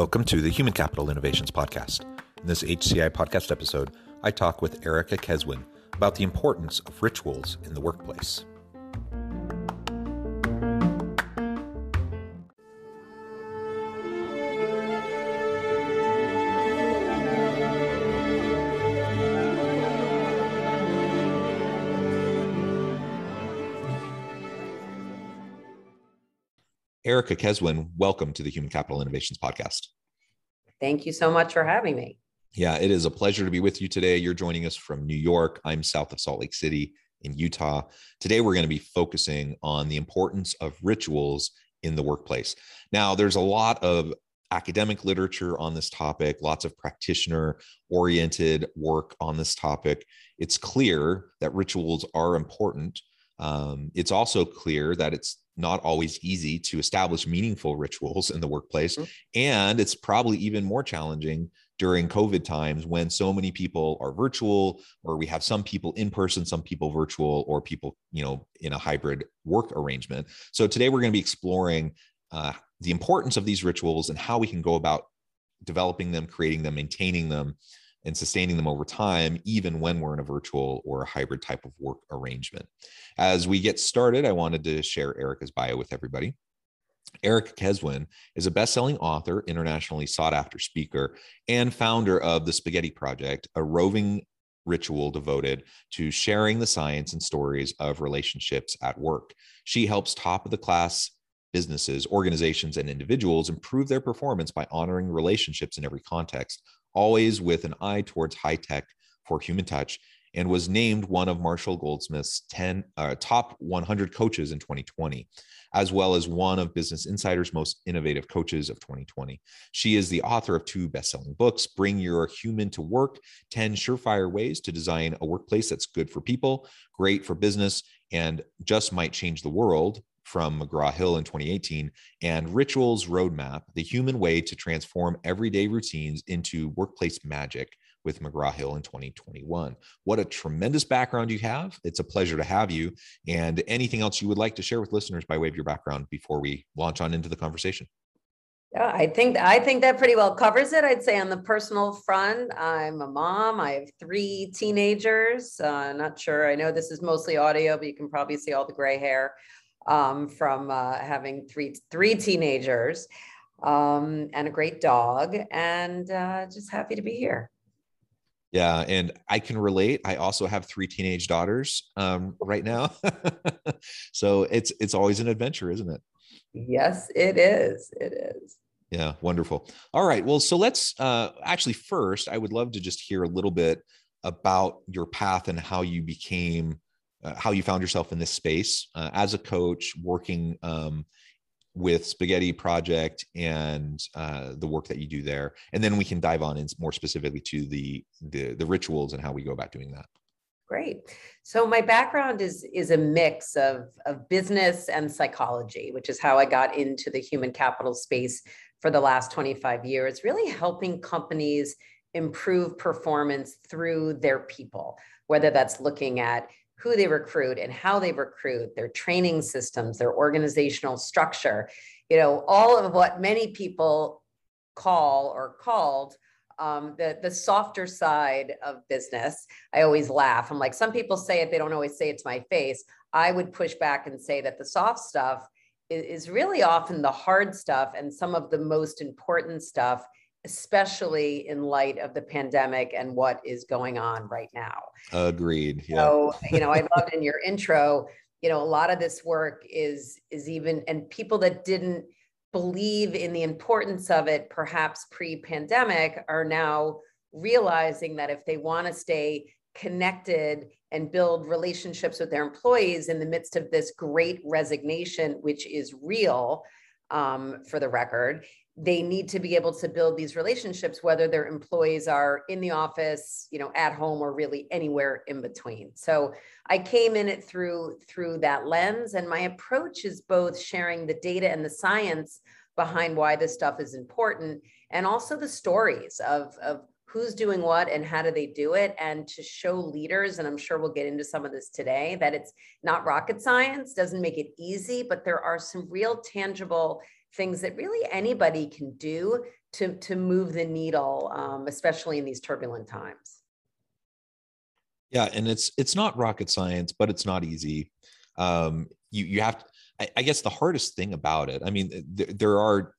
Welcome to the Human Capital Innovations Podcast. In this HCI podcast episode, I talk with Erica Keswin about the importance of rituals in the workplace. Erica Keswin, welcome to the Human Capital Innovations Podcast. Thank you so much for having me. Yeah, it is a pleasure to be with you today. You're joining us from New York. I'm south of Salt Lake City in Utah. Today, we're going to be focusing on the importance of rituals in the workplace. Now, there's a lot of academic literature on this topic, lots of practitioner oriented work on this topic. It's clear that rituals are important. Um, it's also clear that it's not always easy to establish meaningful rituals in the workplace. Mm-hmm. And it's probably even more challenging during COVID times when so many people are virtual, or we have some people in person, some people virtual, or people, you know, in a hybrid work arrangement. So today we're going to be exploring uh, the importance of these rituals and how we can go about developing them, creating them, maintaining them, and sustaining them over time, even when we're in a virtual or a hybrid type of work arrangement. As we get started, I wanted to share Erica's bio with everybody. Erica Keswin is a best-selling author, internationally sought-after speaker, and founder of the Spaghetti Project, a roving ritual devoted to sharing the science and stories of relationships at work. She helps top of the class businesses, organizations, and individuals improve their performance by honoring relationships in every context, always with an eye towards high tech for human touch, and was named one of Marshall Goldsmith's 10 uh, top 100 coaches in 2020, as well as one of Business Insider's most innovative coaches of 2020. She is the author of two best-selling books, Bring Your Human to Work: 10 Surefire Ways to Design a Workplace That's Good for People, Great for Business, and Just Might Change the World from McGraw Hill in 2018, and Rituals Roadmap, the human way to transform everyday routines into workplace magic with McGraw Hill in 2021. What a tremendous background you have. It's a pleasure to have you. And anything else you would like to share with listeners by way of your background before we launch on into the conversation? Yeah, I think I think that pretty well covers it. I'd say on the personal front, I'm a mom. I have three teenagers. Uh, not sure. I know this is mostly audio, but you can probably see all the gray hair um, from uh, having three three teenagers um, and a great dog, and uh, just happy to be here. Yeah, and I can relate. I also have three teenage daughters um, right now, so it's it's always an adventure, isn't it? Yes, it is. It is. Yeah, wonderful. All right. Well, so let's uh, actually first, I would love to just hear a little bit about your path and how you became uh, how you found yourself in this space uh, as a coach working um, with spaghetti project and uh, the work that you do there. And then we can dive on in more specifically to the, the the rituals and how we go about doing that. Great. So my background is is a mix of of business and psychology which is how i got into the human capital space for the last 25 years really helping companies improve performance through their people whether that's looking at who they recruit and how they recruit, their training systems, their organizational structure, you know, all of what many people call or called um, the the softer side of business. I always laugh. I'm like, some people say it, they don't always say it to my face. I would push back and say that the soft stuff is, is really often the hard stuff and some of the most important stuff especially in light of the pandemic and what is going on right now. Agreed. Yeah. So, you know, I loved in your intro, you know, a lot of this work is is even and people that didn't believe in the importance of it perhaps pre-pandemic are now realizing that if they want to stay connected and build relationships with their employees in the midst of this great resignation, which is real um, for the record, they need to be able to build these relationships whether their employees are in the office you know at home or really anywhere in between. So i came in it through through that lens and my approach is both sharing the data and the science behind why this stuff is important and also the stories of of who's doing what and how do they do it and to show leaders and i'm sure we'll get into some of this today that it's not rocket science doesn't make it easy but there are some real tangible things that really anybody can do to, to move the needle, um, especially in these turbulent times. Yeah, and it's it's not rocket science, but it's not easy. Um, you you have to, I, I guess the hardest thing about it. I mean, th- there are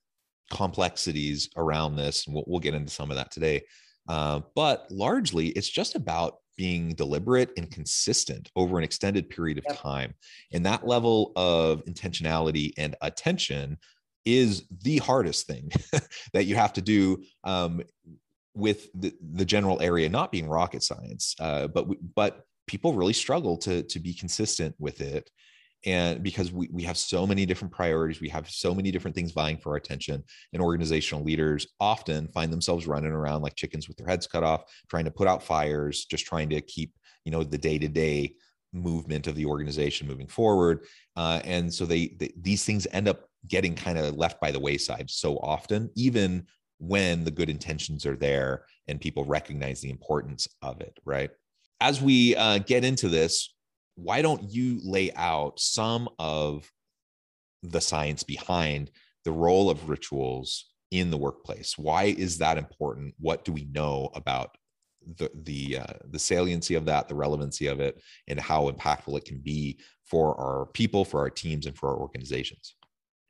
complexities around this, and we'll, we'll get into some of that today. Uh, but largely, it's just about being deliberate and consistent over an extended period of yep. time, and that level of intentionality and attention is the hardest thing that you have to do um, with the, the general area not being rocket science uh, but but people really struggle to to be consistent with it and because we, we have so many different priorities we have so many different things vying for our attention and organizational leaders often find themselves running around like chickens with their heads cut off trying to put out fires just trying to keep you know the day-to-day movement of the organization moving forward uh, and so they, they these things end up getting kind of left by the wayside so often, even when the good intentions are there and people recognize the importance of it, right? As we uh, get into this, why don't you lay out some of the science behind the role of rituals in the workplace? Why is that important? What do we know about the the uh, the saliency of that, the relevancy of it, and how impactful it can be for our people, for our teams, and for our organizations?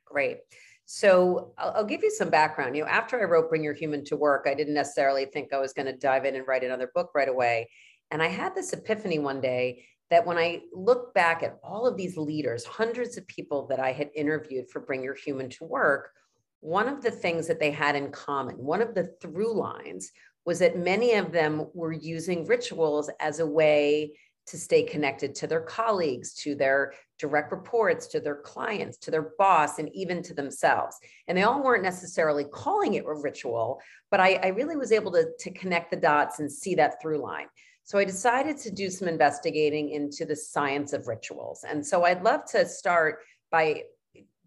Great. So I'll, I'll, give you some background. You know, after I wrote Bring Your Human to Work, I didn't necessarily think I was going to dive in and write another book right away. And I had this epiphany one day that when I look back at all of these leaders, hundreds of people that I had interviewed for Bring Your Human to Work, one of the things that they had in common, one of the through lines was that many of them were using rituals as a way to stay connected to their colleagues, to their direct reports, to their clients, to their boss, and even to themselves. And they all weren't necessarily calling it a ritual, but I, I really was able to, to connect the dots and see that through line. So I decided to do some investigating into the science of rituals. And so I'd love to start by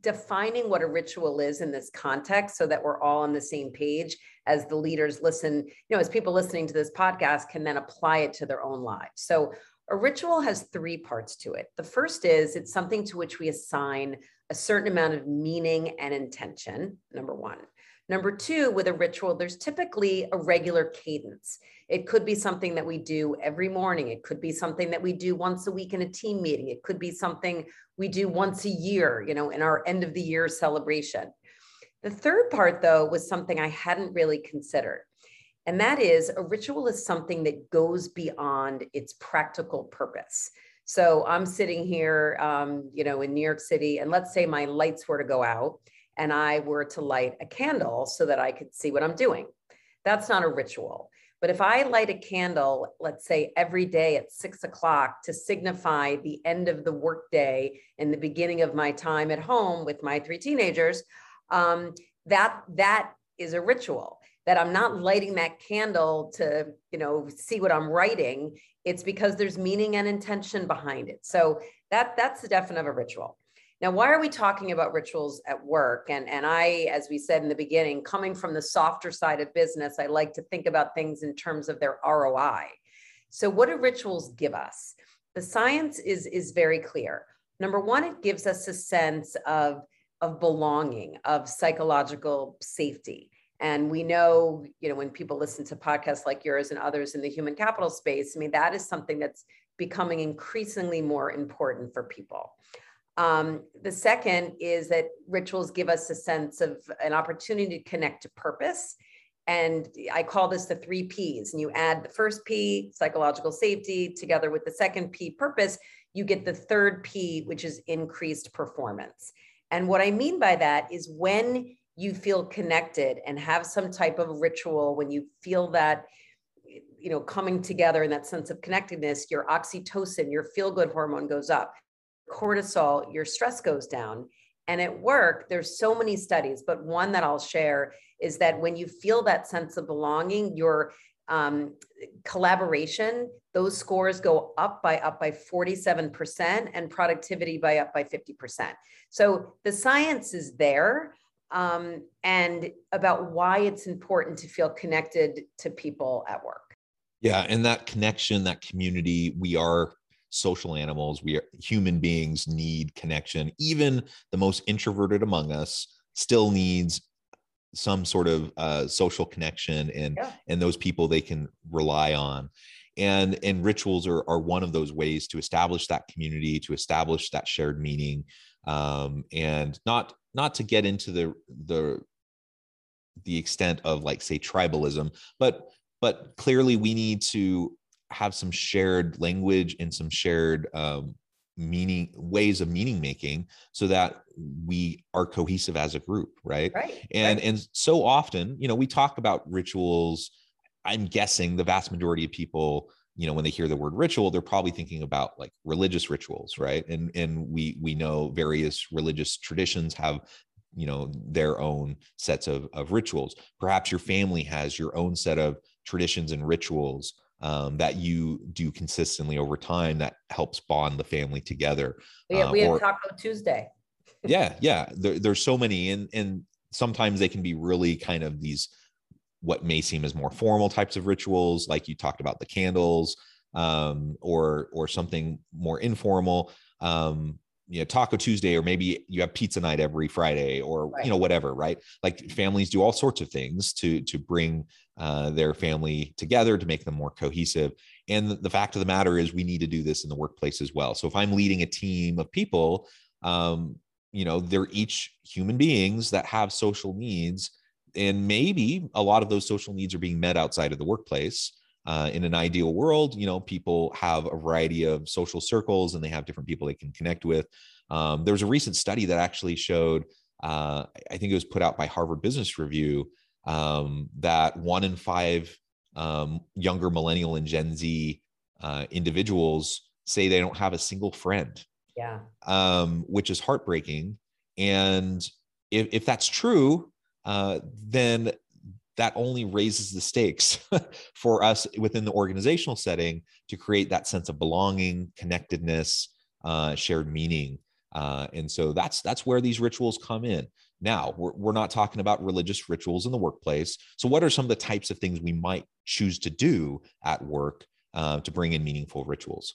defining what a ritual is in this context so that we're all on the same page as the leaders listen, you know, as people listening to this podcast can then apply it to their own lives. So a ritual has three parts to it. The first is it's something to which we assign a certain amount of meaning and intention, number one. Number two, with a ritual, there's typically a regular cadence. It could be something that we do every morning. It could be something that we do once a week in a team meeting. It could be something we do once a year, you know, in our end of the year celebration. The third part, though, was something I hadn't really considered. And that is a ritual is something that goes beyond its practical purpose. So I'm sitting here, um, you know, in New York City, and let's say my lights were to go out and I were to light a candle so that I could see what I'm doing. That's not a ritual. But if I light a candle, let's say every day at six o'clock to signify the end of the workday and the beginning of my time at home with my three teenagers, um, that that is a ritual that I'm not lighting that candle to, you know, see what I'm writing. It's because there's meaning and intention behind it. So that that's the definition of a ritual. Now, why are we talking about rituals at work? And, and I, as we said in the beginning, coming from the softer side of business, I like to think about things in terms of their ROI. So, what do rituals give us? The science is, is very clear. Number one, it gives us a sense of, of belonging, of psychological safety. And we know, you know, when people listen to podcasts like yours and others in the human capital space, I mean, that is something that's becoming increasingly more important for people. Um, the second is that rituals give us a sense of an opportunity to connect to purpose. And I call this the three P's. And you add the first P, psychological safety, together with the second P, purpose, you get the third P, which is increased performance. And what I mean by that is when you feel connected and have some type of ritual when you feel that you know coming together and that sense of connectedness your oxytocin your feel good hormone goes up cortisol your stress goes down. And at work there's so many studies but one that i'll share is that when you feel that sense of belonging your um, collaboration those scores go up by up by 47% and productivity by up by 50% so the science is there um, and about why it's important to feel connected to people at work. Yeah and that connection that community we are social animals. We are human beings need connection. Even the most introverted among us still needs some sort of uh, social connection and yeah. and those people they can rely on. And and rituals are, are one of those ways to establish that community to establish that shared meaning. Um, and not not to get into the the the extent of like say tribalism but but clearly we need to have some shared language and some shared um, meaning ways of meaning making so that we are cohesive as a group right, right and right. and so often you know we talk about rituals i'm guessing the vast majority of people you know when they hear the word ritual they're probably thinking about like religious rituals right and and we we know various religious traditions have you know their own sets of, of rituals perhaps your family has your own set of traditions and rituals um, that you do consistently over time that helps bond the family together. Yeah, we have uh, Taco Tuesday. yeah, yeah. There, there's so many, and and sometimes they can be really kind of these what may seem as more formal types of rituals, like you talked about the candles, um, or or something more informal. Um, you know taco tuesday or maybe you have pizza night every friday or right. you know whatever right like families do all sorts of things to to bring uh, their family together to make them more cohesive and the fact of the matter is we need to do this in the workplace as well so if i'm leading a team of people um, you know they're each human beings that have social needs and maybe a lot of those social needs are being met outside of the workplace uh, in an ideal world, you know, people have a variety of social circles and they have different people they can connect with. Um, there was a recent study that actually showed, uh, I think it was put out by Harvard Business Review, um, that one in five um, younger millennial and Gen Z uh, individuals say they don't have a single friend. Yeah. Um, which is heartbreaking. And if, if that's true, uh, then that only raises the stakes for us within the organizational setting to create that sense of belonging, connectedness, uh, shared meaning. Uh, and so that's that's where these rituals come in. Now we're, we're not talking about religious rituals in the workplace. So what are some of the types of things we might choose to do at work uh, to bring in meaningful rituals?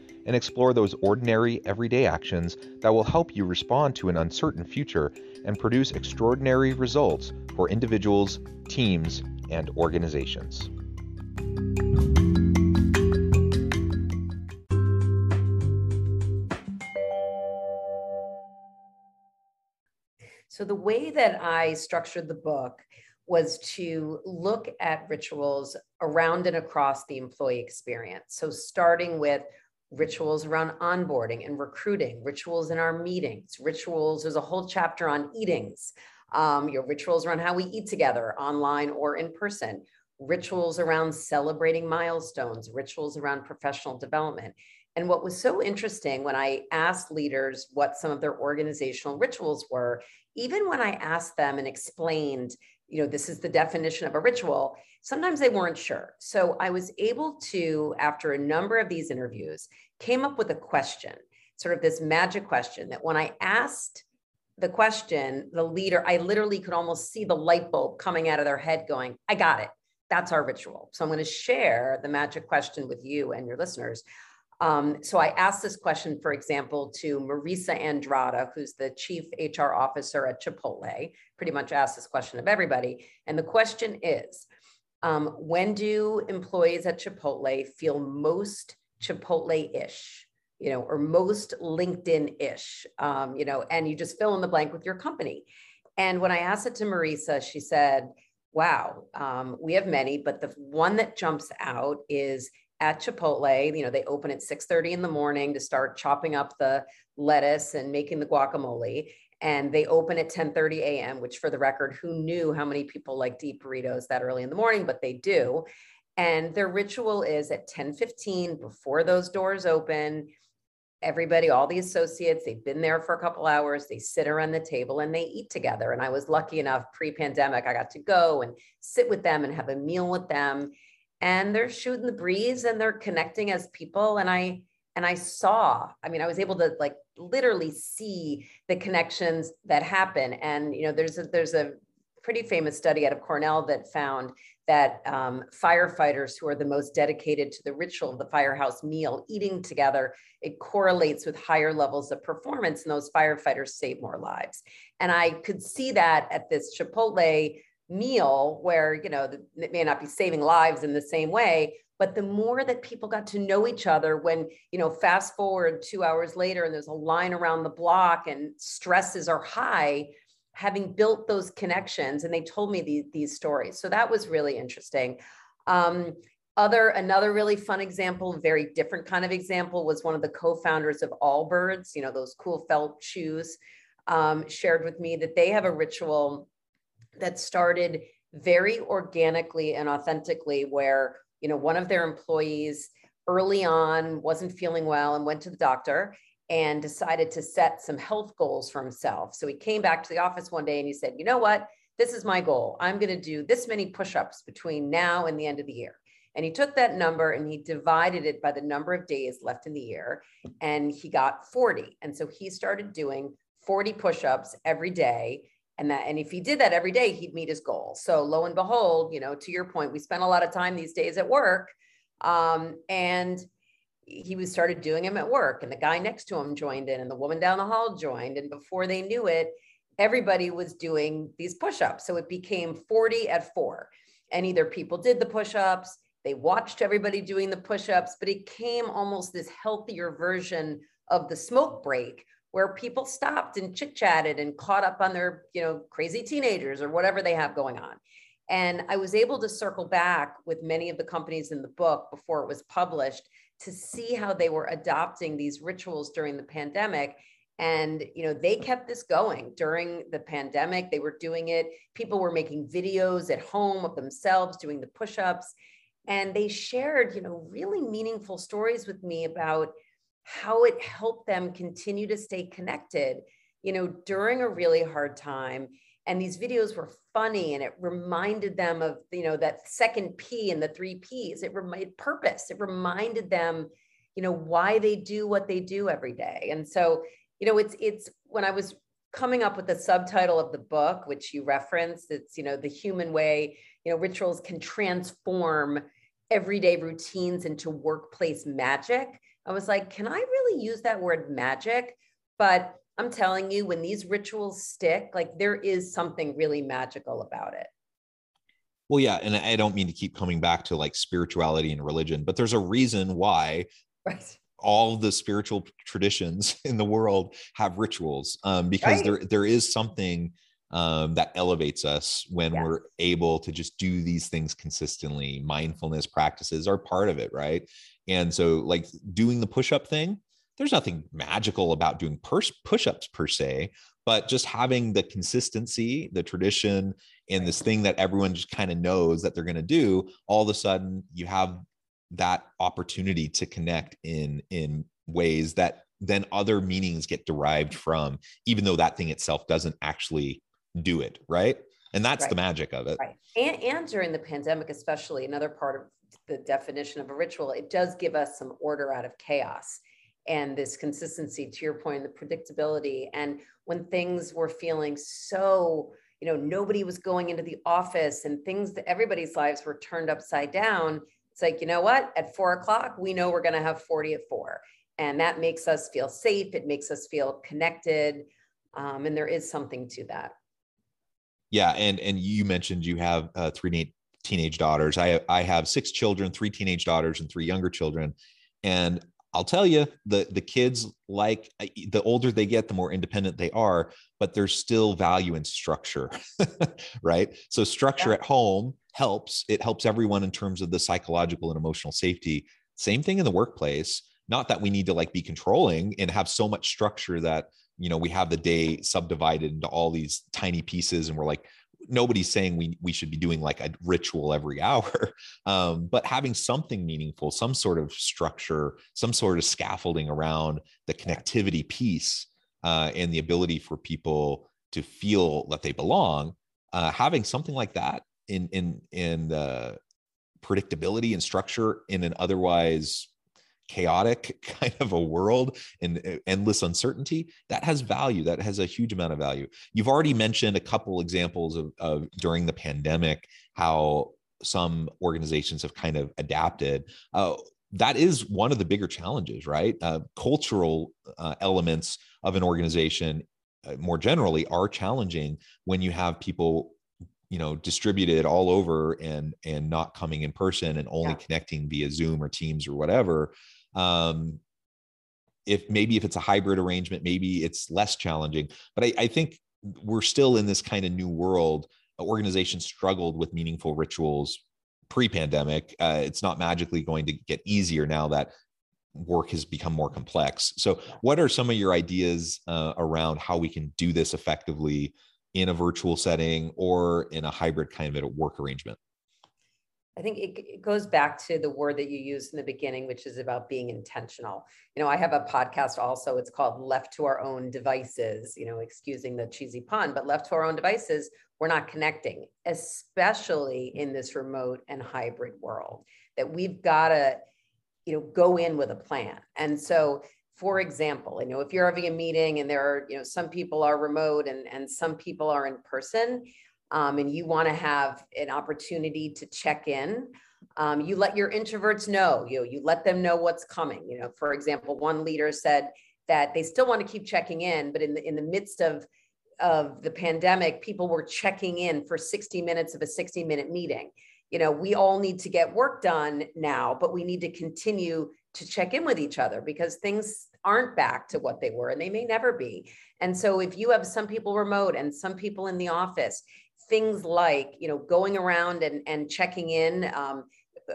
and explore those ordinary, everyday actions that will help you respond to an uncertain future and produce extraordinary results for individuals, teams, and organizations. So, the way that I structured the book was to look at rituals around and across the employee experience. So, starting with rituals around onboarding and recruiting, rituals in our meetings, rituals. There's a whole chapter on eatings, um, your rituals around how we eat together, online or in person, rituals around celebrating milestones, rituals around professional development. And what was so interesting when I asked leaders what some of their organizational rituals were, even when I asked them and explained, you know, this is the definition of a ritual, sometimes they weren't sure. So I was able to, after a number of these interviews, came up with a question, sort of this magic question that when I asked the question, the leader, I literally could almost see the light bulb coming out of their head going, I got it. That's our ritual. So I'm going to share the magic question with you and your listeners. Um, so I asked this question, for example, to Marissa Andrada, who's the chief HR officer at Chipotle. Pretty much asked this question of everybody. And the question is um, When do employees at Chipotle feel most Chipotle ish? You know, or most LinkedIn ish, um, you know, and you just fill in the blank with your company. And when I asked it to Marissa, she said, Wow, um, we have many, but the one that jumps out is at Chipotle. You know, they open at 6:30 in the morning to start chopping up the lettuce and making the guacamole. And they open at 10:30 a.m., which for the record, who knew how many people like deep burritos that early in the morning, but they do. And their ritual is at 10:15 before those doors open. Everybody, all the associates, they've been there for a couple hours. They sit around the table and they eat together. And I was lucky enough pre-pandemic, I got to go and sit with them and have a meal with them and they're shooting the breeze and they're connecting as people and i and i saw i mean i was able to like literally see the connections that happen. And you know there's a there's a pretty famous study out of cornell that found that um, firefighters who are the most dedicated to the ritual of the firehouse meal eating together it correlates with higher levels of performance and those firefighters save more lives. And i could see that at this chipotle meal where you know it may not be saving lives in the same way but the more that people got to know each other when you know fast forward two hours later and there's a line around the block and stresses are high having built those connections and they told me these, these stories. So that was really interesting. Um, other another really fun example very different kind of example was one of the co-founders of allbirds you know those cool felt shoes um, shared with me that they have a ritual that started very organically and authentically where you know one of their employees early on wasn't feeling well and went to the doctor and decided to set some health goals for himself. So he came back to the office one day and he said you know what? This is my goal. I'm going to do this many push-ups between now and the end of the year. And he took that number and he divided it by the number of days left in the year and he got 40 and so he started doing 40 push-ups every day and that and if he did that every day he'd meet his goal. So lo and behold you know to your point we spend a lot of time these days at work um, and he was started doing them at work and the guy next to him joined in and the woman down the hall joined and before they knew it everybody was doing these push-ups. So it became 40 at four and either people did the push-ups they watched everybody doing the push-ups but it came almost this healthier version of the smoke break where people stopped and chit chatted and caught up on their, you know, crazy teenagers or whatever they have going on. And I was able to circle back with many of the companies in the book before it was published to see how they were adopting these rituals during the pandemic. And you know, they kept this going during the pandemic. They were doing it. People were making videos at home of themselves doing the push-ups. And they shared, you know, really meaningful stories with me about how it helped them continue to stay connected, you know, during a really hard time. And these videos were funny and it reminded them of, you know, that second P and the three Ps. It reminded purpose. It reminded them, you know, why they do what they do every day. And so, you know, it's, it's when I was coming up with the subtitle of the book, which you referenced, it's, you know, the human way, you know, rituals can transform everyday routines into workplace magic I was like, can I really use that word magic? But I'm telling you, when these rituals stick, like there is something really magical about it. Well, yeah. And I don't mean to keep coming back to like spirituality and religion, but there's a reason why right. all the spiritual traditions in the world have rituals um, because right. there, there is something um, that elevates us when yeah. we're able to just do these things consistently. Mindfulness practices are part of it, right? And so, like doing the push up thing, there's nothing magical about doing push ups per se, but just having the consistency, the tradition, and this thing that everyone just kind of knows that they're going to do, all of a sudden you have that opportunity to connect in in ways that then other meanings get derived from even though that thing itself doesn't actually do it right? And that's right. the magic of it. Right. And, and during the pandemic especially another part of the definition of a ritual it does give us some order out of chaos and this consistency to your point the predictability. And when things were feeling so you know nobody was going into the office and things that everybody's lives were turned upside down it's like you know what? At four o'clock we know we're going to have 40 at four. And that makes us feel safe. It makes us feel connected. Um, and there is something to that. Yeah and and you mentioned you have uh, three teenage daughters i i have six children three teenage daughters and three younger children and I'll tell you, the the kids like the older they get, the more independent they are, but there's still value in structure, right? So structure yeah. at home helps. It helps everyone in terms of the psychological and emotional safety. Same thing in the workplace. Not that we need to like be controlling and have so much structure that you know we have the day subdivided into all these tiny pieces, and we're like, nobody's saying we we should be doing like a ritual every hour. Um, but having something meaningful some sort of structure some sort of scaffolding around the connectivity piece uh, and the ability for people to feel that they belong uh, having something like that in in in uh, predictability and structure in an otherwise chaotic kind of a world and uh, endless uncertainty that has value that has a huge amount of value. You've already mentioned a couple examples of, of during the pandemic how some organizations have kind of adapted. Uh, that is one of the bigger challenges right? Uh, cultural uh, elements of an organization uh, more generally are challenging when you have people you know distributed all over and and not coming in person and only yeah. connecting via zoom or teams or whatever um, if maybe if it's a hybrid arrangement, maybe it's less challenging. But I, I think we're still in this kind of new world. Organizations struggled with meaningful rituals pre-pandemic. Uh, it's not magically going to get easier now that work has become more complex. So, what are some of your ideas uh, around how we can do this effectively in a virtual setting or in a hybrid kind of a work arrangement? I think it, it, goes back to the word that you used in the beginning, which is about being intentional. You know, I have a podcast also, it's called Left to Our Own Devices, you know, excusing the cheesy pun, but left to our own devices, we're not connecting, especially in this remote and hybrid world, that we've got to, you know, go in with a plan. And so, for example, you know, if you're having a meeting and there are, you know, some people are remote and, and some people are in person, um, and you want to have an opportunity to check in, um, you let your introverts know. You you let them know what's coming. You know, for example, one leader said that they still want to keep checking in, but in the in the midst of of the pandemic, people were checking in for 60 minutes of a 60 minute meeting. You know, we all need to get work done now, but we need to continue to check in with each other because things aren't back to what they were and they may never be. And so if you have some people remote and some people in the office, things like you know going around and, and checking in um,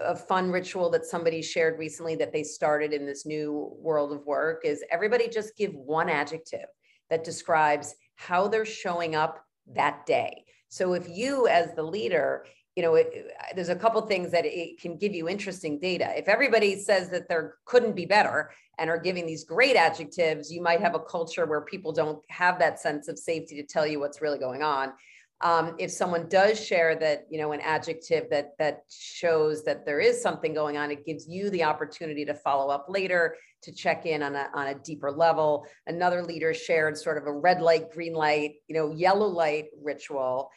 a fun ritual that somebody shared recently that they started in this new world of work is everybody just give one adjective that describes how they're showing up that day so if you as the leader you know it, there's a couple things that it can give you interesting data. If everybody says that there couldn't be better and are giving these great adjectives you might have a culture where people don't have that sense of safety to tell you what's really going on. Um, if someone does share that you know an adjective that that shows that there is something going on it gives you the opportunity to follow up later to check in on a, on a deeper level. Another leader shared sort of a red light green light you know yellow light ritual.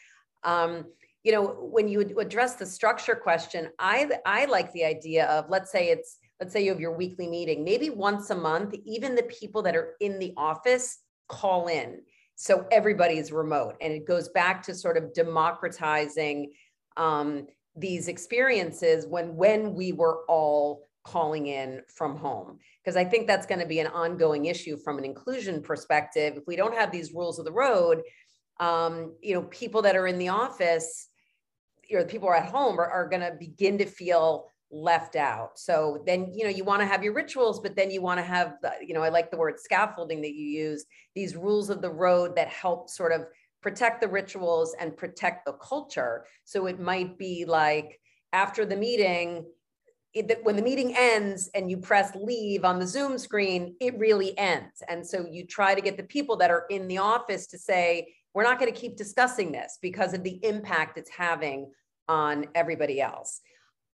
Um, you know when you address the structure question i i like the idea of let's say it's let's say you have your weekly meeting maybe once a month even the people that are in the office call in. So everybody's remote and it goes back to sort of democratizing um, these experiences when when we were all calling in from home. Because i think that's going to be an ongoing issue from an inclusion perspective. If we don't have these rules of the road um, you know people that are in the office you know the people are at home are, are going to begin to feel left out. So then, you know, you want to have your rituals, but then you want to have, the, you know, I like the word scaffolding that you use, these rules of the road that help sort of protect the rituals and protect the culture. So it might be like after the meeting, it, when the meeting ends and you press leave on the Zoom screen, it really ends. And so you try to get the people that are in the office to say, we're not going to keep discussing this because of the impact it's having on everybody else.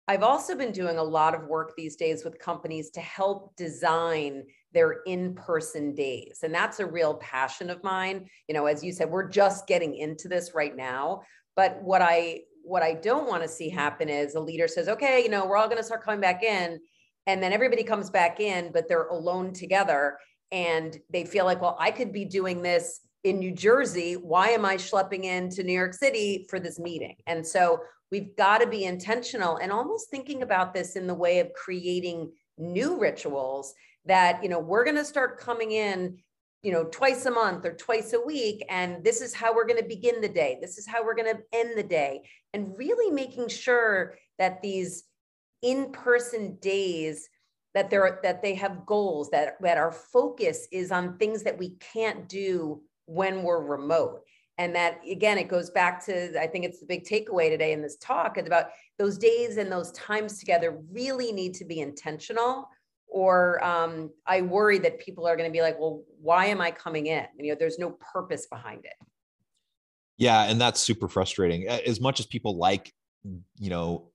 I've also been doing a lot of work these days with companies to help design their in-person days. And that's a real passion of mine. You know, as you said, we're just getting into this right now. But what I what I don't want to see happen is a leader says, okay, you know, we're all going to start coming back in. And then everybody comes back in, but they're alone together. And they feel like, well, I could be doing this in New Jersey. Why am I schlepping into New York City for this meeting? And so we've got to be intentional and almost thinking about this in the way of creating new rituals that, you know, we're going to start coming in you know twice a month or twice a week and this is how we're going to begin the day this is how we're going to end the day and really making sure that these in-person days that they're that they have goals that that our focus is on things that we can't do when we're remote and that again it goes back to i think it's the big takeaway today in this talk is about those days and those times together really need to be intentional or um, I worry that people are going to be like, well, why am I coming in? You know, there's no purpose behind it. Yeah, and that's super frustrating. As much as people like, you know,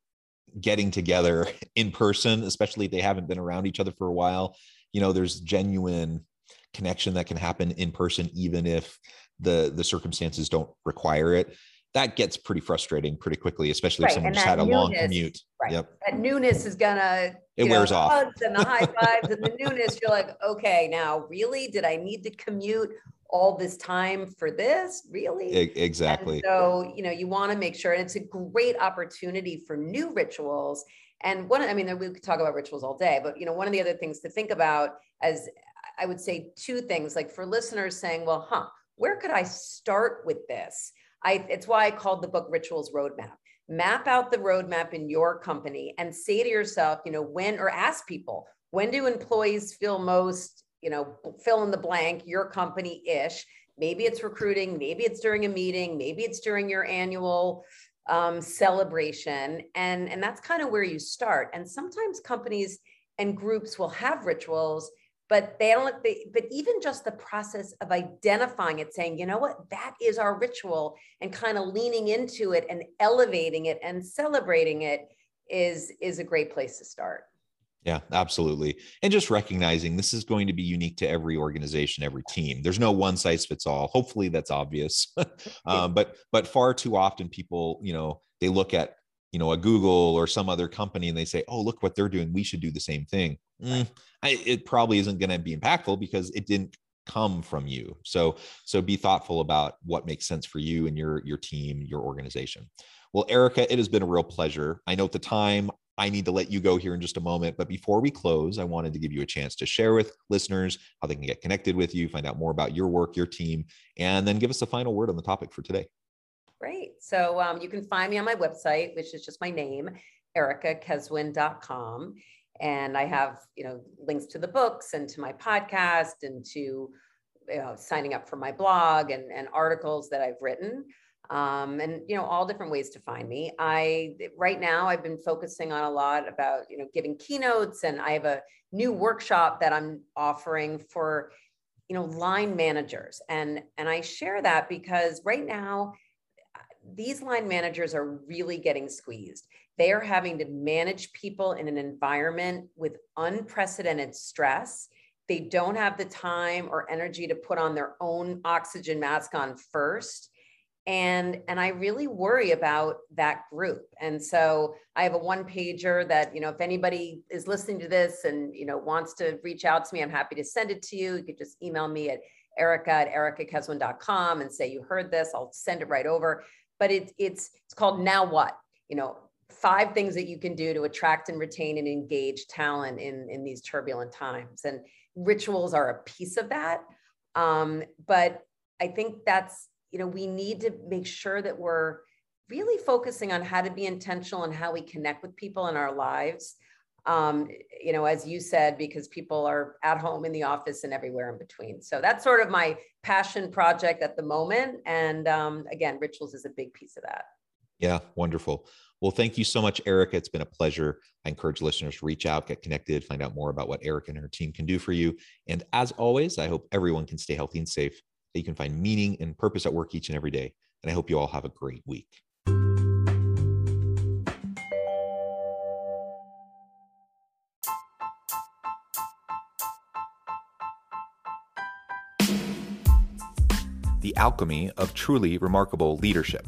getting together in person, especially if they haven't been around each other for a while, you know, there's genuine connection that can happen in person, even if the the circumstances don't require it that gets pretty frustrating pretty quickly, especially right. if someone just had a newness, long commute. Right. Yep. That newness is gonna it wears know, off. And the high fives and the newness, you're like, okay, now really, did I need to commute all this time for this? Really? exactly. And so, you know, you want to make sure, and it's a great opportunity for new rituals. And one, I mean, we could talk about rituals all day, but you know, one of the other things to think about as I would say two things, like for listeners saying, well, huh, where could I start with this? I, it's why I called the book Rituals Roadmap. Map out the roadmap in your company and say to yourself, you know, when or ask people, when do employees feel most, you know, fill in the blank, your company ish? Maybe it's recruiting, maybe it's during a meeting, maybe it's during your annual um, celebration. And, and that's kind of where you start. And sometimes companies and groups will have rituals but they don't they, but even just the process of identifying it saying you know what? That is our ritual and kind of leaning into it and elevating it and celebrating it is is a great place to start. Yeah absolutely. And just recognizing this is going to be unique to every organization every team. There's no one size fits all. Hopefully that's obvious. Um, but but far too often people you know they look at you know a google or some other company and they say oh look what they're doing. We should do the same thing. Mm, I, it probably isn't going to be impactful because it didn't come from you so so be thoughtful about what makes sense for you and your your team your organization well erica it has been a real pleasure i know at the time I need to let you go here in just a moment. But before we close, I wanted to give you a chance to share with listeners how they can get connected with you, find out more about your work, your team, and then give us a final word on the topic for today. Great. So um, you can find me on my website, which is just my name, ericakeswin.com. And I have, you know, links to the books and to my podcast and to you know, signing up for my blog and, and articles that I've written. Um, and you know all different ways to find me i right now i've been focusing on a lot about you know giving keynotes and i have a new workshop that i'm offering for you know line managers and and i share that because right now these line managers are really getting squeezed. They are having to manage people in an environment with unprecedented stress. They don't have the time or energy to put on their own oxygen mask on first. And, and I really worry about that group. And so I have a one pager that, you know, if anybody is listening to this and, you know, wants to reach out to me, I'm happy to send it to you. You could just email me at erica at ericakeswin.com and say you heard this. I'll send it right over but it, it's it's called now what you know five things that you can do to attract and retain and engage talent in in these turbulent times and rituals are a piece of that um, but i think that's you know we need to make sure that we're really focusing on how to be intentional and how we connect with people in our lives um, you know, as you said, because people are at home in the office and everywhere in between. So that's sort of my passion project at the moment. And um, again, rituals is a big piece of that. Yeah, wonderful. Well, thank you so much, Erica. It's been a pleasure. I encourage listeners to reach out, get connected, find out more about what Erica and her team can do for you. And as always, I hope everyone can stay healthy and safe, that you can find meaning and purpose at work each and every day. And I hope you all have a great week. The alchemy of truly remarkable leadership